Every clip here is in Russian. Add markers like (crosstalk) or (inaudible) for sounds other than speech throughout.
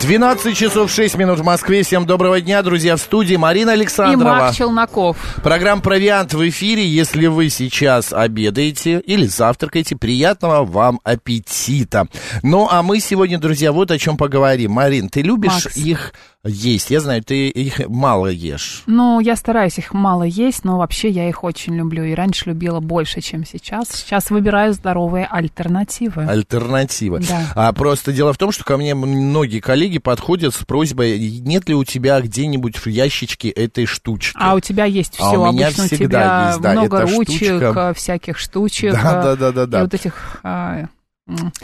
12 часов 6 минут в Москве. Всем доброго дня, друзья, в студии Марина И Александрова. Марк Челноков. Программа «Провиант» в эфире. Если вы сейчас обедаете или завтракаете, приятного вам аппетита. Ну, а мы сегодня, друзья, вот о чем поговорим. Марин, ты любишь Макс. их есть? Я знаю, ты их мало ешь. Ну, я стараюсь их мало есть, но вообще я их очень люблю. И раньше любила больше, чем сейчас. Сейчас выбираю здоровые альтернативы. Альтернатива. Да. А просто дело в том, что ко мне многие коллеги подходят с просьбой, нет ли у тебя где-нибудь в ящичке этой штучки? А у тебя есть А все. у меня Обычно у всегда тебя есть, да, много ручек, штучка. э, всяких штучек. Да, э, да, да, да, да. И вот этих... а, м,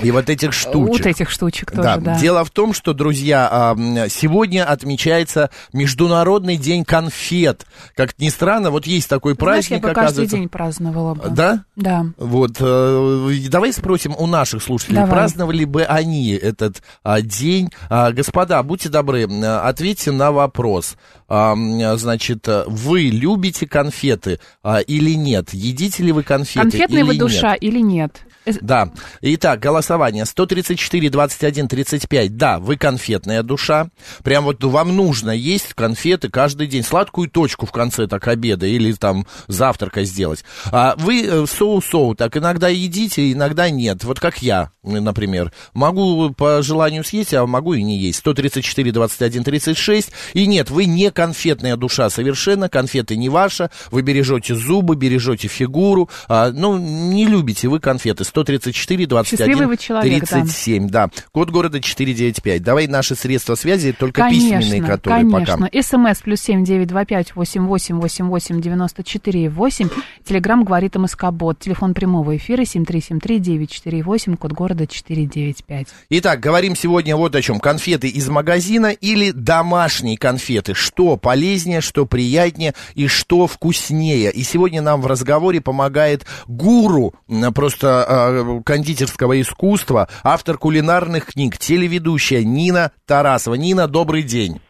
И вот этих штучек. Вот этих штучек тоже, Да. да. Дело в том, что, друзья, а, сегодня отмечается Международный день конфет. Как ни странно, вот есть такой Знаешь, я праздник, бы каждый день праздновала бы. Да? Да. Вот, э, давай спросим у наших слушателей, Давай. праздновали бы они этот а, день? А, господа, будьте добры, ответьте на вопрос. Значит, вы любите конфеты или нет? Едите ли вы конфеты Конфетная или вы нет? душа или нет? Э, Да. Итак, голосование 134, 21, 35. Да, вы конфетная душа. Прям вот вам нужно есть конфеты каждый день. Сладкую точку в конце так обеда или там завтрака сделать. А вы э, соу-соу так иногда едите, иногда нет. Вот как я, например. Могу по желанию съесть, а могу и не есть. 134, 21, 36. И нет, вы не конфетная душа совершенно. Конфеты не ваша. Вы бережете зубы, бережете фигуру. А, ну, не любите вы конфеты. 134, 21, Счастливый вы человек, да. 37. Да. Код города 495. Давай наши средства связи, только Конечно, письменные, которые конечно. пока. СМС плюс семь девять два пять восемь восемь восемь восемь девяносто четыре восемь. Телеграмм говорит МСК Бот. Телефон прямого эфира семь три семь три девять четыре восемь. Код города четыре девять пять. Итак, говорим сегодня вот о чем. Конфеты из магазина или домашние конфеты. Что полезнее, что приятнее и что вкуснее. И сегодня нам в разговоре помогает гуру просто э, кондитерского искусства, автор кулинарных книг, телеведущая Нина Тарасова. Нина, добрый день.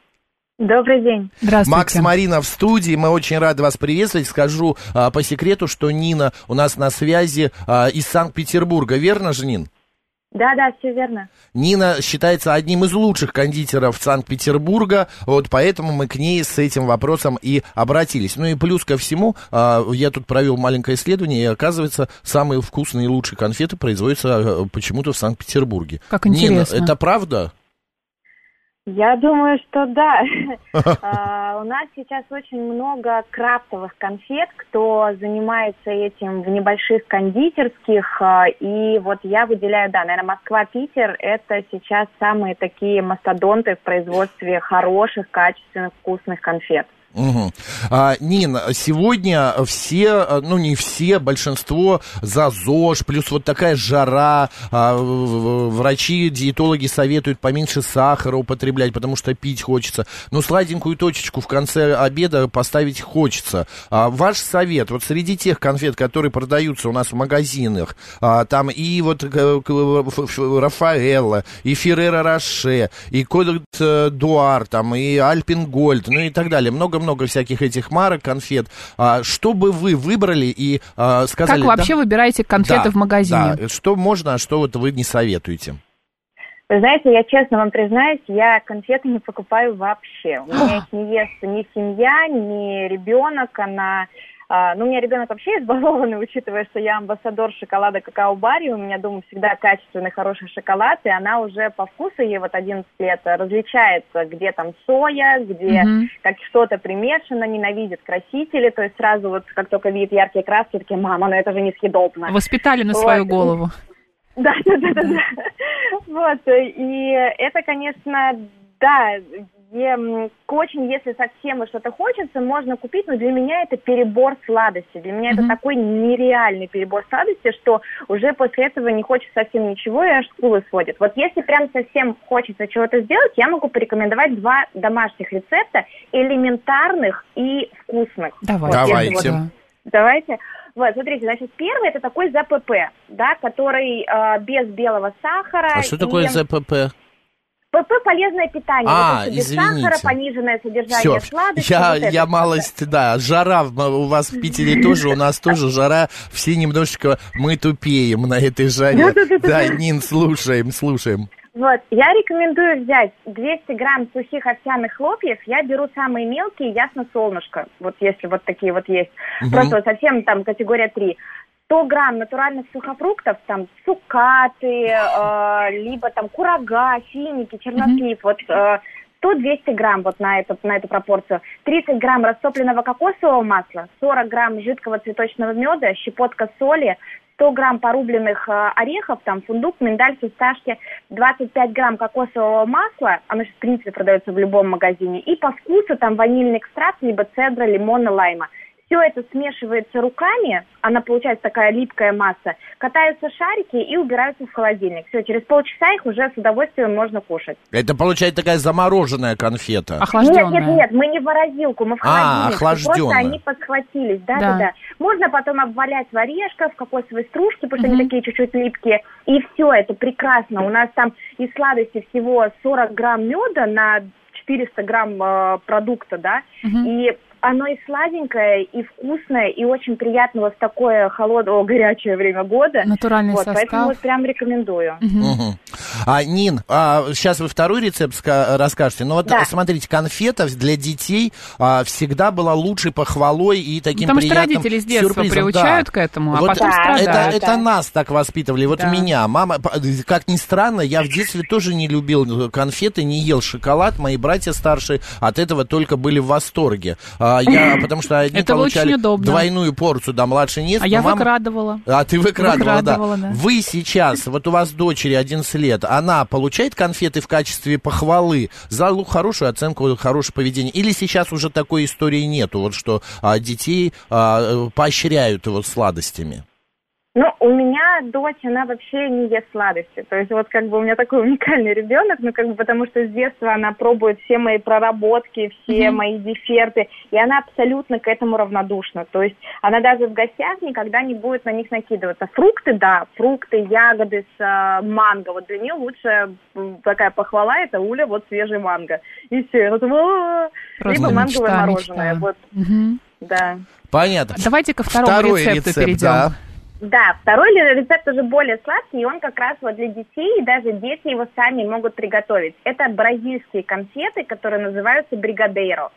Добрый день. Здравствуйте. Макс Марина в студии. Мы очень рады вас приветствовать. Скажу а, по секрету, что Нина у нас на связи а, из Санкт-Петербурга. Верно же, Нин? Да, да, все верно. Нина считается одним из лучших кондитеров Санкт-Петербурга, вот поэтому мы к ней с этим вопросом и обратились. Ну и плюс ко всему, а, я тут провел маленькое исследование, и оказывается, самые вкусные и лучшие конфеты производятся а, почему-то в Санкт-Петербурге. Как Нина, интересно. это правда? Я думаю, что да. (laughs) А, У нас сейчас очень много крафтовых конфет, кто занимается этим в небольших кондитерских. а, И вот я выделяю, да, наверное, Москва-Питер – это сейчас самые такие мастодонты в производстве хороших, качественных, вкусных конфет. Мгм. А, Нин, сегодня все, ну не все, большинство за ЗОЖ, плюс вот такая жара, а, врачи, диетологи советуют поменьше сахара употреблять, потому что пить хочется. Но сладенькую точечку в конце обеда поставить хочется. А, ваш совет, вот среди тех конфет, которые продаются у нас в магазинах, а, там и вот э, Рафаэлло, и Феррера Роше, и Код э, Дуар, там, и Альпин Гольд, ну и так далее. Много-много всяких этих марок, конфет. А, что бы вы выбрали и а, сказали... Как вообще да, выбираете конфеты да, в магазине? Да, что можно, а что вот вы не советуете? Вы знаете, я честно вам признаюсь, я конфеты не покупаю вообще. У меня их не ест ни семья, ни ребенок. Она, а, ну, у меня ребенок вообще избалованный, (laughs) учитывая, что я амбассадор шоколада какао-бари. У меня дома всегда качественный, хороший шоколад, и она уже по вкусу, ей вот 11 лет, различается, где там соя, где Мгм. как что-то примешано, ненавидит красители. То есть сразу вот, как только видит яркие краски, такие, мама, ну это же несъедобно. Воспитали на свою Вот. голову. (laughs) Да, да, да, да, да. Вот, и это, конечно, да, е- м, очень, если совсем что-то хочется, можно купить, но для меня это перебор сладостей. Для меня это Мгм. такой нереальный перебор сладостей, что уже после этого не хочется совсем ничего, и аж скулы сводит. Вот если прям совсем хочется чего-то сделать, я могу порекомендовать два домашних рецепта, элементарных и вкусных. Давай. Вот, Давайте. вот Давайте. Вот, смотрите, значит, первый это такой ЗПП, да, который э, без белого сахара. А что и такое ЗПП? ПП полезное питание. А, Вот без извините. сахара, пониженное содержание Все, сладостей. я, вот я малость, да, жара у вас в Питере тоже, у нас тоже жара, все немножечко мы тупеем на этой жаре. Да, Нин, слушаем, слушаем. Вот, я рекомендую взять 200 грамм сухих овсяных хлопьев. Я беру самые мелкие, ясно, солнышко. Вот если вот такие вот есть. Просто вот совсем там категория 3. 100 грамм натуральных сухофруктов, там цукаты, э, либо там курага, финики, чернослив. Вот э, 100-200 грамм вот на эту, на эту пропорцию. 30 грамм растопленного кокосового масла, 40 грамм жидкого цветочного меда, щепотка соли, 100 грамм порубленных э, орехов, там фундук, миндаль, фисташки, 25 грамм кокосового масла, оно сейчас, в принципе, продается в любом магазине, и по вкусу там ванильный экстракт, либо цедра, лимона, лайма. Все это смешивается руками, она получается такая липкая масса, катаются шарики и убираются в холодильник. Все, через полчаса их уже с удовольствием можно кушать. Это получается такая замороженная конфета. Охлажденная. Нет, нет, нет, мы не в морозилку, мы в А, холодильник. охлаждённая. Просто они подхватились, да, Да. да, да. Можно потом обвалять в орешках, в кокосовой стружке, потому что они такие чуть-чуть липкие. И все, это прекрасно. У нас там из сладости всего 40 грамм меда на 400 грамм э, продукта, да, и оно и сладенькое, и вкусное, и очень приятно вот в такое холодное, горячее время года. Натуральный вот, состав. Поэтому вот прям рекомендую. Мгм. А, Нин, а, сейчас вы второй рецепт ска- расскажете. Но вот Да. смотрите, конфета для детей а, всегда была лучшей похвалой и таким Потому что приятным родители с детства сюрпризом. приучают Да. к этому, а Вот потом Да, страдают. это, да, это нас так воспитывали. Вот Да. меня. Мама, как ни странно, я в детстве тоже не любил конфеты, не ел шоколад. Мои братья старшие от этого только были в восторге. А, я, (laughs) потому что они Это получали двойную порцию, да, младше нет. А я мама- выкрадывала. а ты выкрадывала, Выкрадывала, да. да. Вы сейчас, вот у вас дочери 11 лет, она получает конфеты в качестве похвалы за хорошую оценку, хорошее поведение? Или сейчас уже такой истории нету, вот что а, детей а, поощряют вот сладостями? Ну, у меня дочь, она вообще не ест сладости. То есть вот как бы у меня такой (laughs) уникальный ребенок, ну как бы потому что с детства она пробует все мои проработки, все мои десерты, и она абсолютно к этому равнодушна. То есть она даже в гостях никогда не будет на них накидываться. Фрукты, да, фрукты, ягоды с э, манго. Вот для нее лучшая такая похвала это Уля, вот свежий манго. И все, она там, либо манговое мороженое. Вот, да. Понятно. Давайте ко второму Второй рецепту рецепт, перейдем. да. Да, второй рецепт уже более сладкий, и он как раз вот для детей, и даже дети его сами могут приготовить. Это бразильские конфеты, которые называются бригадейро.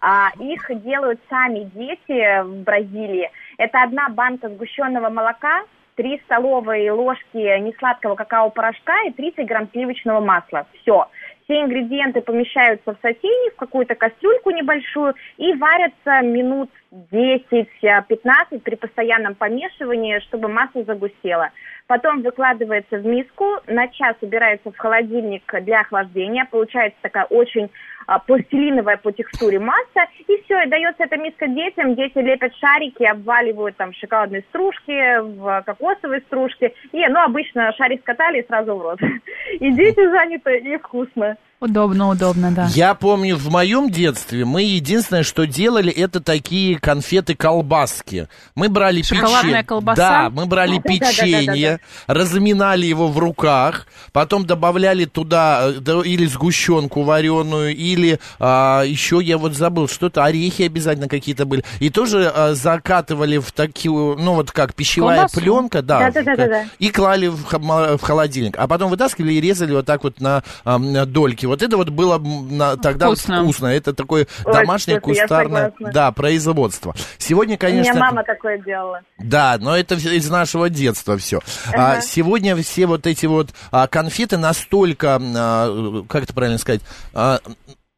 А, их делают сами дети в Бразилии. Это одна банка сгущенного молока, 3 столовые ложки несладкого какао-порошка и 30 грамм сливочного масла. Все. Все ингредиенты помещаются в сотейник, в какую-то кастрюльку небольшую и варятся минут 10-15 при постоянном помешивании, чтобы масса загустела. Потом выкладывается в миску, на час убирается в холодильник для охлаждения. Получается такая очень а, пластилиновая по текстуре масса. И все, и дается эта миска детям. Дети лепят шарики, обваливают там в шоколадные стружки, в кокосовые стружки. И, ну, обычно шарик скатали и сразу в рот. (laughs) И дети заняты, и вкусно. Удобно, удобно, да. Я помню, в моем детстве мы единственное, что делали, это такие конфеты-колбаски. Мы брали Шоколадная печенье. колбаса? Да, мы брали печенье, разминали его в руках, потом добавляли туда э, да, или сгущенку вареную, или а, еще я вот забыл, что-то, орехи обязательно какие-то были. И тоже а, закатывали в такую, ну вот как пищевая Колбасу? пленка, да, Да-да-да-да-да. и клали в, холодильник. А потом вытаскивали и резали вот так вот на, на дольки. Вот это вот было на- тогда Вкусно. вкусно. Это такое Ой, домашнее кустарное да, производство. Сегодня, У меня конечно... мама такое делала. Да, но это из нашего детства все. А, сегодня все вот эти вот а, конфеты настолько, а, как это правильно сказать, а,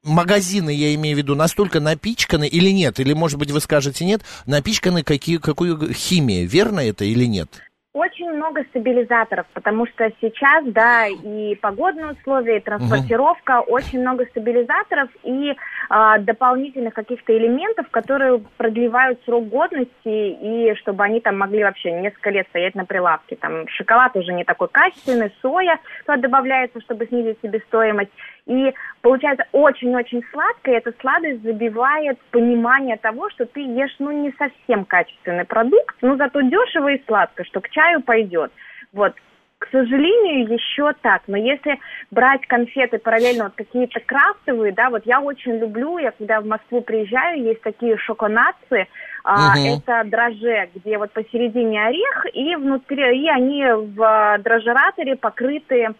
магазины, я имею в виду, настолько напичканы или нет? Или, может быть, вы скажете нет, напичканы какие, какую химией, верно это или нет? Очень много стабилизаторов, потому что сейчас, да, и погодные условия, и транспортировка, очень много стабилизаторов и а, дополнительных каких-то элементов, которые продлевают срок годности, и чтобы они там могли вообще несколько лет стоять на прилавке. Там шоколад уже не такой качественный, соя туда добавляется, чтобы снизить себестоимость. И получается очень-очень сладко, и эта сладость забивает понимание того, что ты ешь, ну, не совсем качественный продукт, но зато дешево и сладко, что к чаю пойдет. Вот. к сожалению, еще так. Но если брать конфеты параллельно, вот какие-то крафтовые, да, вот я очень люблю, я когда в Москву приезжаю, есть такие шоконации, а, это дрожже, где вот посередине орех, и внутри, и они в а, дрожжераторе покрыты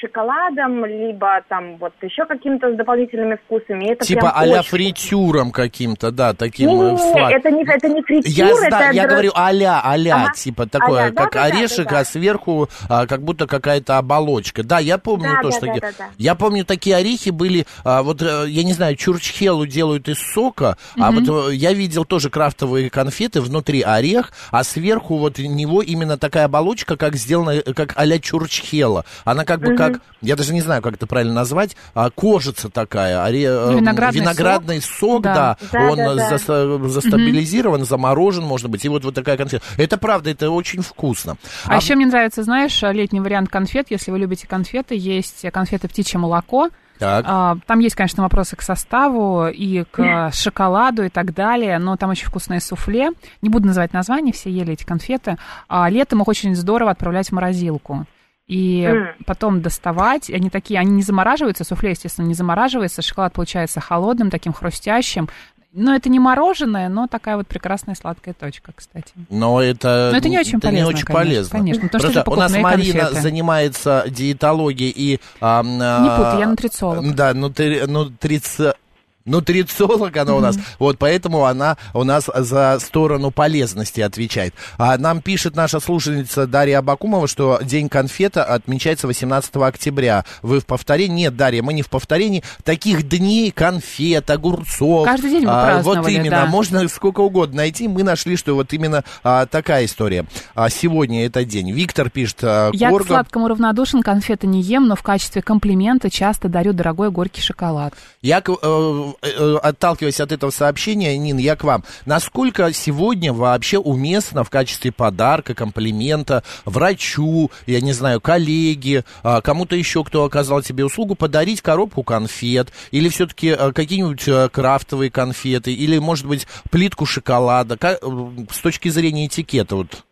шоколадом, либо там вот еще какими-то дополнительными вкусами. Это Типа а-ля очень фритюром каким-то, да, таким э, не-не-не, слад- это не, это не фритюр, Я, это я дрож- говорю а-ля, а-ля, Ага. типа такое, А-ля, как да-да-да, орешек, да-да. а сверху а, как будто какая-то оболочка. Да, я помню Да, тоже да, такие. да-да-да. Я помню, такие орехи были, а, вот, э, я не знаю, чурчхелу делают из сока, а вот э, я видел тоже крафтовые конфеты, внутри орех, а сверху вот него именно такая оболочка, как сделана, э, как а-ля чурчхела. Она как бы как, я даже не знаю, как это правильно назвать, а, кожица такая, оре- э, Виноградный виноградный сок, Да. да, Да, он да, э, да. зас- застабилизирован, заморожен, может быть, и вот, вот такая конфета. Это правда, это очень вкусно. А, еще мне нравится, знаешь, летний вариант конфет. Если вы любите конфеты, есть конфеты птичье молоко. Так. А, Там есть, конечно, вопросы к составу и к шоколаду и так далее, но там очень вкусное суфле. Не буду называть название, все ели эти конфеты. А летом их очень здорово отправлять в морозилку. И М. потом доставать. Они такие, они не замораживаются, суфле, естественно, не замораживается. Шоколад получается холодным, таким хрустящим. Но это не мороженое, но такая вот прекрасная сладкая точка, кстати. Но это, Но это не очень это не полезно, очень конечно, полезно. конечно, потому что Просто это у нас Марина конфеты. занимается диетологией и... а, Не путай, я нутрициолог. Да, нутри, нутрици- Нутрициолог она у нас, вот поэтому она у нас за сторону полезности отвечает. А нам пишет наша слушательница Дарья Абакумова, что День конфета отмечается 18 октября. Вы в повторении? Нет, Дарья, мы не в повторении. Таких дней конфет, огурцов. Каждый день вы а, Вот именно, да. можно сколько угодно найти. Мы нашли, что вот именно а, такая история. А, сегодня это день. Виктор пишет, а, Я к Корго- сладкому равнодушен, конфеты не ем, но в качестве комплимента часто дарю дорогой горький шоколад. Я, к- э, отталкиваясь от этого сообщения, Нин, я к вам. Насколько сегодня вообще уместно в качестве подарка, комплимента врачу, я не знаю, коллеге, а, кому-то еще, кто оказал тебе услугу, подарить коробку конфет или все-таки какие-нибудь э, крафтовые конфеты или, может быть, плитку шоколада Ка- э, с точки зрения этикета вот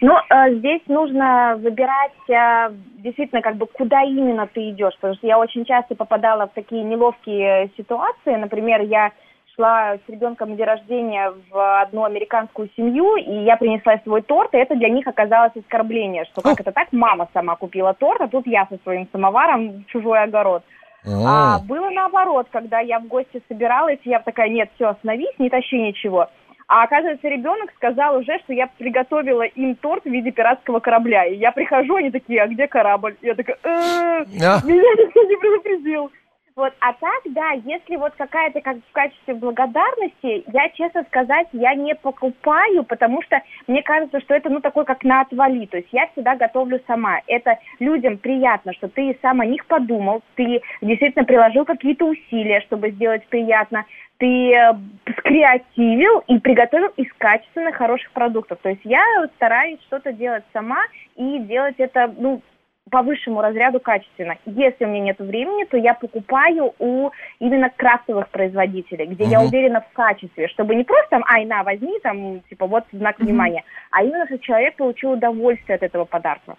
Ну, э, здесь нужно выбирать э, действительно, как бы, куда именно ты идешь, потому что я очень часто попадала в такие неловкие ситуации. Например, я шла с ребенком на день рождения в одну американскую семью, и я принесла свой торт, и это для них оказалось оскорбление, что как это так, мама сама купила торт, а тут я со своим самоваром в чужой огород. А, было наоборот, когда я в гости собиралась, я такая, нет, все, остановись, не тащи ничего. А оказывается, ребенок сказал уже, что я приготовила им торт в виде пиратского корабля. И я прихожу, они такие, а где корабль? Я такая, «Э, А. меня никто не предупредил. Вот, а так, да, если вот какая-то как в качестве благодарности, я, честно сказать, я не покупаю, потому что мне кажется, что это, ну, такой как на отвали, то есть я всегда готовлю сама. Это людям приятно, что ты сам о них подумал, ты действительно приложил какие-то усилия, чтобы сделать приятно, ты э, скреативил и приготовил из качественных, хороших продуктов. То есть я стараюсь что-то делать сама и делать это, ну, по высшему разряду качественно. Если у меня нет времени, то я покупаю у именно крафтовых производителей, где я Мгм. уверена в качестве, чтобы не просто там, ай, на, возьми, там, типа, вот знак внимания, а именно, чтобы человек получил удовольствие от этого подарка.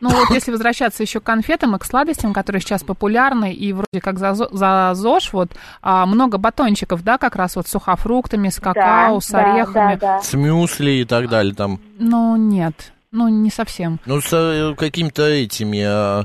Ну вот если возвращаться еще к конфетам и к сладостям, которые сейчас популярны, и вроде как за, за ЗОЖ, вот а, много батончиков, да, как раз вот с сухофруктами, с какао, Да, с да, орехами. да, да. с мюсли и так далее там. Ну нет, ну не совсем. Ну, с э, какими-то этими, э,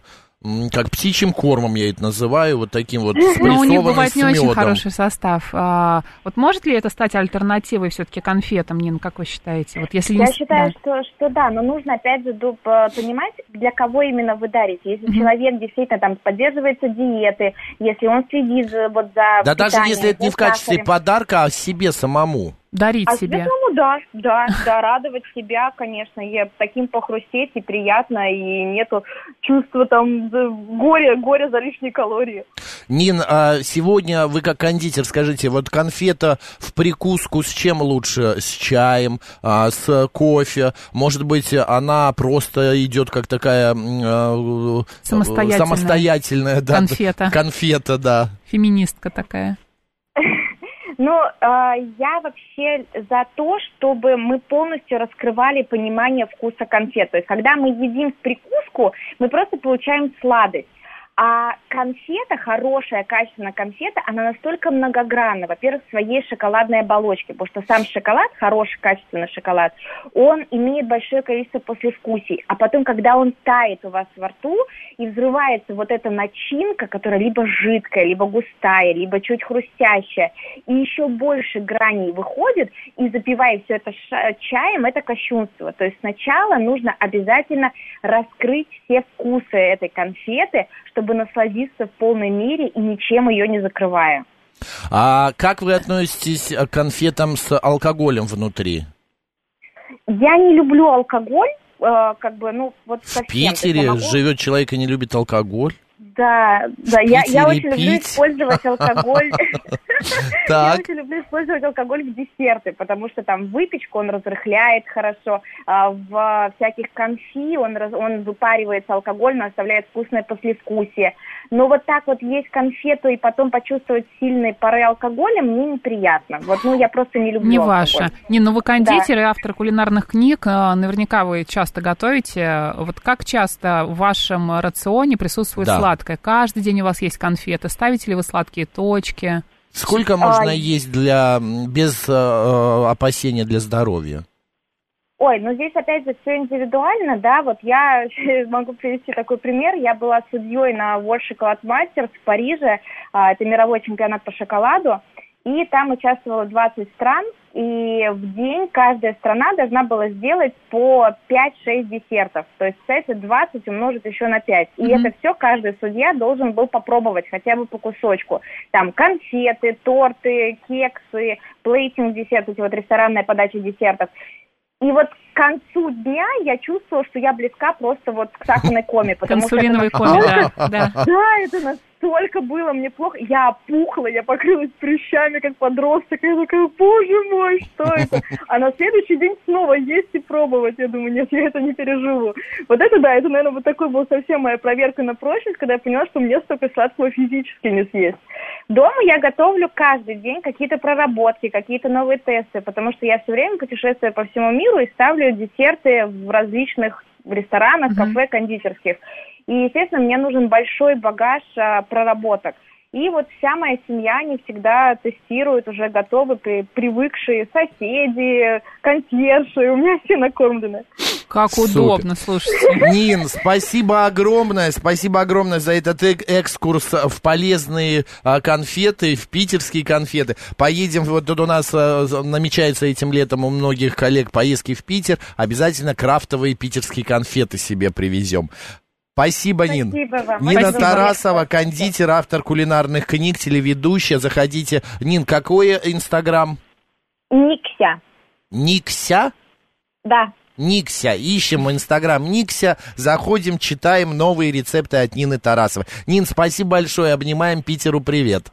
как птичьим кормом я это называю, вот таким вот Но у них спрессованным бывает не очень хороший состав. А, вот может ли это стать альтернативой все-таки конфетам, Нина, как вы считаете? Вот если Я не считаю, да. что, что да, но нужно опять же понимать, для кого именно вы дарите. Если человек действительно там поддерживается диеты, если он следит за- вот за Да даже если это не в качестве сахарем. подарка, а себе самому. Дарить А себе. Ну да, да, да, радовать себя, конечно, и таким похрустеть и приятно, и нету чувства там горя, горя за лишние калории. Нин, а сегодня вы как кондитер, скажите, вот конфета в прикуску с чем лучше? С чаем, а, с кофе? Может быть, она просто идет как такая... а, Самостоятельная. самостоятельная, да. Конфета. Конфета, да. Феминистка такая. Ну, э, я вообще за то, чтобы мы полностью раскрывали понимание вкуса конфет. То есть, когда мы едим в прикуску, мы просто получаем сладость. А конфета, хорошая, качественная конфета, она настолько многогранна. Во-первых, в своей шоколадной оболочке, потому что сам шоколад, хороший, качественный шоколад, он имеет большое количество послевкусий. А потом, когда он тает у вас во рту и взрывается вот эта начинка, которая либо жидкая, либо густая, либо чуть хрустящая, и еще больше граней выходит, и запивая все это чаем, это кощунство. То есть сначала нужно обязательно раскрыть все вкусы этой конфеты, чтобы насладиться в полной мере и ничем ее не закрывая. А как вы относитесь к конфетам с алкоголем внутри? Я не люблю алкоголь, э, как бы, ну, вот В совсем. Я Питере могу- живет человек и не любит алкоголь? Да, да, я, я очень люблю использовать алкоголь. (laughs) Я очень люблю использовать алкоголь в десерты, потому что там выпечку он разрыхляет хорошо, а в всяких конфи он, раз- он выпаривается алкогольно, оставляет вкусное послевкусие. Но вот так вот есть конфету и потом почувствовать сильные пары алкоголя мне неприятно. Вот, ну, я просто не люблю Не алкоголь. ваша. Не, ну вы кондитер и автор кулинарных книг, а, наверняка вы часто готовите. Вот как часто в вашем рационе присутствует Да. сладкое? Каждый день у вас есть конфеты. Ставите ли вы сладкие точки? Сколько можно А, есть для без э, э, опасения для здоровья? Ой, ну здесь опять же все индивидуально, да, вот я (laughs) могу привести такой пример, я была судьей на World Chocolate Masters в Париже, а, это мировой чемпионат по шоколаду, и там участвовало 20 стран, и в день каждая страна должна была сделать по 5-6 десертов, то есть, кстати, 20 умножить еще на 5, и Мгм. это все каждый судья должен был попробовать хотя бы по кусочку, там конфеты, торты, кексы, плейтинг десерт, эти вот ресторанная подача десертов, и вот к концу дня я чувствовала, что я близка просто вот к сахарной коме. Потому что Консулиновый коми, да, да. да, это настолько было мне плохо. Я опухла, я покрылась прыщами, как подросток. Я такая, боже мой, что это? А на следующий день снова есть и пробовать. Я думаю, нет, я это не переживу. Вот это да, это, наверное, вот такой был совсем моя проверка на прочность, когда я поняла, что мне столько сладкого физически не съесть. Дома я готовлю каждый день какие-то проработки, какие-то новые тесты, потому что я все время путешествую по всему миру и ставлю десерты в различных ресторанах, Мгм. кафе, кондитерских. И, естественно, мне нужен большой багаж а, проработок. И вот вся моя семья, они всегда тестируют, уже готовы, при- привыкшие соседи, консьержи, у меня все накормлены. Как Супер. удобно, слушайте. Нин, спасибо огромное, спасибо огромное за этот эк- экскурс в полезные а, конфеты, в питерские конфеты. Поедем, вот тут у нас а, намечается этим летом у многих коллег поездки в Питер, обязательно крафтовые питерские конфеты себе привезем. Спасибо, Нин. Спасибо вам. Нина Спасибо. Тарасова, кондитер, автор кулинарных книг, телеведущая. Заходите. Нин, какой инстаграм? Никся, Никся? да. Никся. Ищем инстаграм Никся, заходим, читаем новые рецепты от Нины Тарасовой. Нин, спасибо большое, обнимаем Питеру, привет.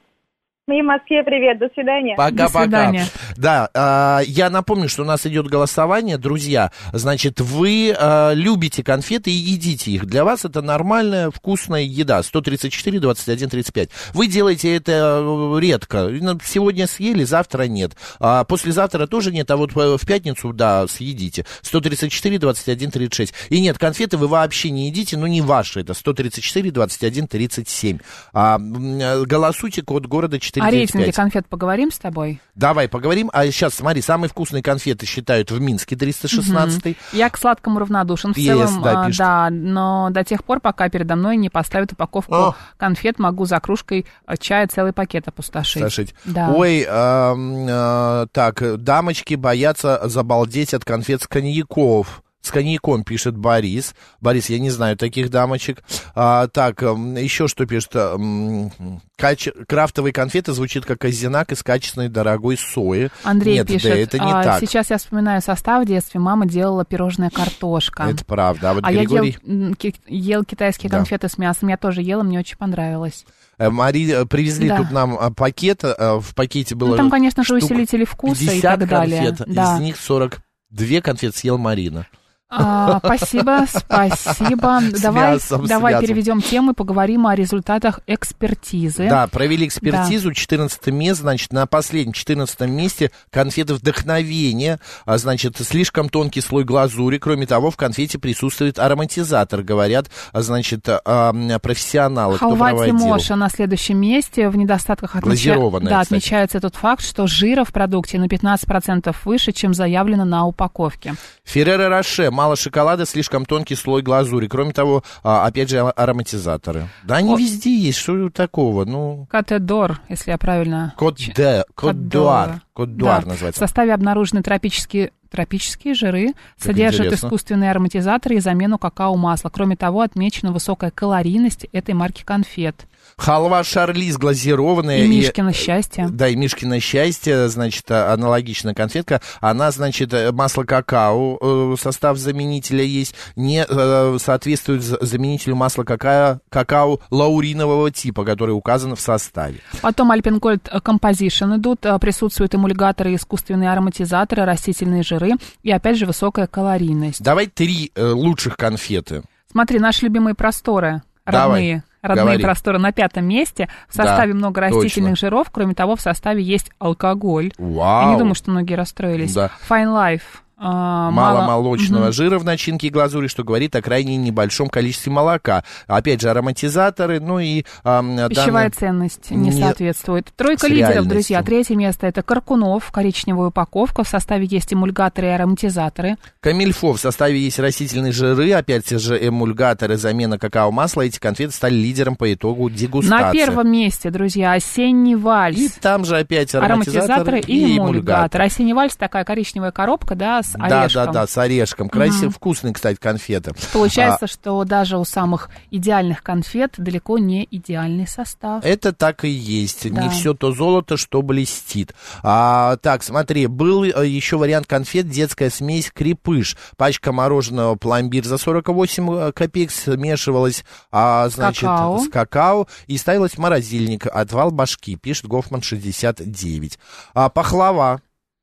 И Москве привет, до свидания. Пока-пока. Да, а, я напомню, что у нас идет голосование, друзья. Значит, вы а, любите конфеты и едите их. Для вас это нормальная, вкусная еда. 134, 21, 35. Вы делаете это э, редко. Ну, Сегодня съели, завтра нет. А послезавтра тоже нет, а вот э, в пятницу, да, съедите. 134, 21, 36. И нет, конфеты вы вообще не едите, но не ваши. Это 134, 21, 37. А, э, голосуйте, код города 495. О рейтинге конфет поговорим с тобой? Давай поговорим. А сейчас, смотри, самые вкусные конфеты считают в Минске 316 Я к сладкому равнодушен в Есть, целом, да, а, пишет. да, но до тех пор, пока передо мной не поставят упаковку О. конфет, могу за кружкой а, чая целый пакет опустошить. Сашить. Да. Ой, эм, э, так, дамочки боятся забалдеть от конфет с коньяков. С коньяком пишет Борис. Борис, я не знаю таких дамочек. А, так, эм, еще что пишет. эм, каче- Крафтовые конфеты звучит как казинак из качественной дорогой сои. Андрей Нет, пишет, да, это не а, так. сейчас я вспоминаю состав в детстве, мама делала пирожное картошка. Это правда. А вот а Григорий... я ел, ел китайские Да. конфеты с мясом, я тоже ела, мне очень понравилось. Э, Мари, э, привезли Да. тут нам пакет, э, в пакете было Ну, там, конечно же, усилители вкуса и 50 так далее. конфет, Да. из них 42 конфет съел Марина. А, спасибо, спасибо. С давай мясом, давай мясом. переведем тему и поговорим о результатах экспертизы. Да, провели экспертизу, 14 место, значит, на последнем 14 месте конфеты вдохновения, а, значит, слишком тонкий слой глазури, кроме того, в конфете присутствует ароматизатор, говорят, а, значит, а, профессионалы, кто проводил. Тимоша на следующем месте. В недостатках отмеча- да, кстати. отмечается тот факт, что жира в продукте на 15% выше, чем заявлено на упаковке. Ферреро Роше, мало шоколада, слишком тонкий слой глазури, кроме того, а, опять же, а- ароматизаторы. Да они О- везде есть, что такого, ну... Катедор, если я правильно... Кот ч- де, кот Кот дуар, Д'Ор. кот дуар Да. В называется. составе обнаружены тропические тропические жиры, содержат интересно. искусственные ароматизаторы и замену какао-масла. Кроме того, отмечена высокая калорийность этой марки конфет. Халва Шарлиз глазированная. И Мишкино счастье. Да, и Мишкино счастье, значит, а- аналогичная конфетка. Она, значит, э, масло какао, э, состав заменителя есть, не э, соответствует за- заменителю масла какао, какао лауринового типа, который указан в составе. Потом Альпенгольд Composition идут, а, присутствуют эмульгаторы, искусственные ароматизаторы, растительные жиры и, опять же, высокая калорийность. Давай три э, лучших конфеты. Смотри, наши любимые просторы, Давай, родные, родные говори. просторы на пятом месте. В Да, составе много растительных точно. жиров, кроме того, в составе есть алкоголь. Вау. Я не думаю, что многие расстроились. Да. Fine Life. А, Мало мало- молочного Мгм. жира в начинке и глазури, что говорит о крайне небольшом количестве молока. Опять же, ароматизаторы, ну и... ам, Пищевая данные- ценность не, не соответствует. Тройка лидеров, друзья. Третье место это Каркунов, коричневая упаковка. В составе есть эмульгаторы и ароматизаторы. Камильфо. В составе есть растительные жиры, опять же, эмульгаторы, замена какао-масла. Эти конфеты стали лидером по итогу дегустации. На первом месте, друзья, осенний вальс. И там же опять ароматизаторы, ароматизаторы и эмульгаторы. Осенний вальс такая коричневая коробка, да, с Да, орешком. да, да, с орешком. Красиво, вкусные, кстати, конфеты. Получается, А, что даже у самых идеальных конфет далеко не идеальный состав. Это так и есть. Да. Не все то золото, что блестит. А, так, смотри, был э, еще вариант конфет детская смесь крепыш. Пачка мороженого пломбир за 48 копеек смешивалась а, значит, какао. с какао и ставилась в морозильник. Отвал башки, пишет Гофман 69. А, пахлава.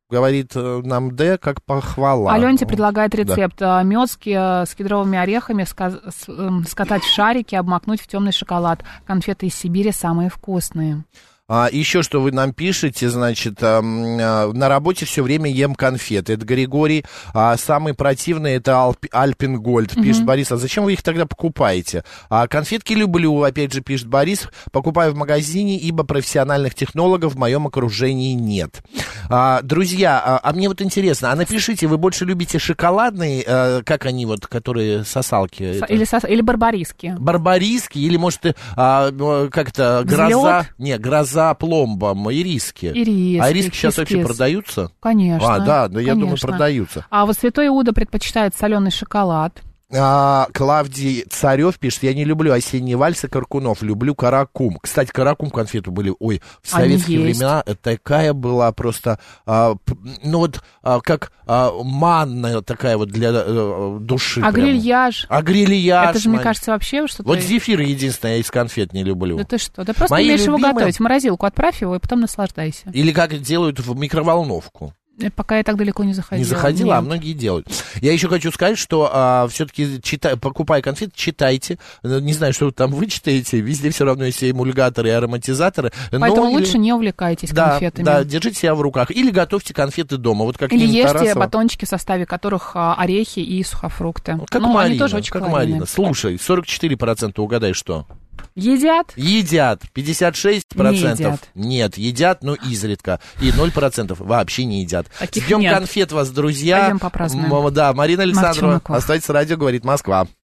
Говорит э, нам Д, как похвала. Аленте предлагает Да. рецепт. а, Мед с, ки- с кедровыми орехами эм, скатать в шарики, обмакнуть в темный шоколад. Конфеты из Сибири самые вкусные. А, еще что вы нам пишете, значит, а, на работе все время ем конфеты. Это Григорий. А самый противный это Алп- Альпенгольд, пишет Борис. А зачем вы их тогда покупаете? А конфетки люблю, опять же, пишет Борис. Покупаю в магазине, ибо профессиональных технологов в моем окружении нет. А, друзья, а, а мне вот интересно, а напишите, вы больше любите шоколадные, э, как они вот, которые сосалки? Или, сос- или барбариски. Барбариски или, может, а, э, как-то Взлет? гроза... Не, гроза пломбом, ириски. Ириски, А ириски сейчас вообще продаются? Конечно. А, да, да, я думаю, конечно. продаются. А вот Святой Иуда предпочитает соленый шоколад. А, Клавдий Царев пишет, я не люблю осенние вальсы Каркунов, люблю каракум. Кстати, каракум конфеты были, ой, в Они советские есть. времена э, такая была просто, а, ну вот, а, как а, манна такая вот для э, души. а прямо. грильяж? А грильяж. Это же, мне кажется, вообще что-то... Вот зефир единственное, я из конфет не люблю. Да ты что? Да просто Мои умеешь его любимые- готовить. В морозилку отправь его и потом наслаждайся. Или как делают в микроволновку. Э, Пока я так далеко не заходила. Не заходила, а Нет. многие делают. Я еще хочу сказать, что все-таки покупая конфеты, читайте. Э, Не знаю, что вы там вычитаете. Везде все равно есть и эмульгаторы, и ароматизаторы. Поэтому Но лучше не увлекайтесь да, конфетами. Да, держите себя в руках. Или готовьте конфеты дома. Вот как Или ешьте Тарасова. батончики, в составе которых а, орехи и сухофрукты. Как ну, Марина, они тоже очень как калорийные. Марина. Слушай, 44% угадай, что? Едят? Едят. 56% Не едят. нет, едят, но изредка. И 0% вообще не едят. Таких нет. конфет вас, друзья. Пойдем попразднуем. М, Да, Марина Александрова. Оставайтесь радио, говорит Москва.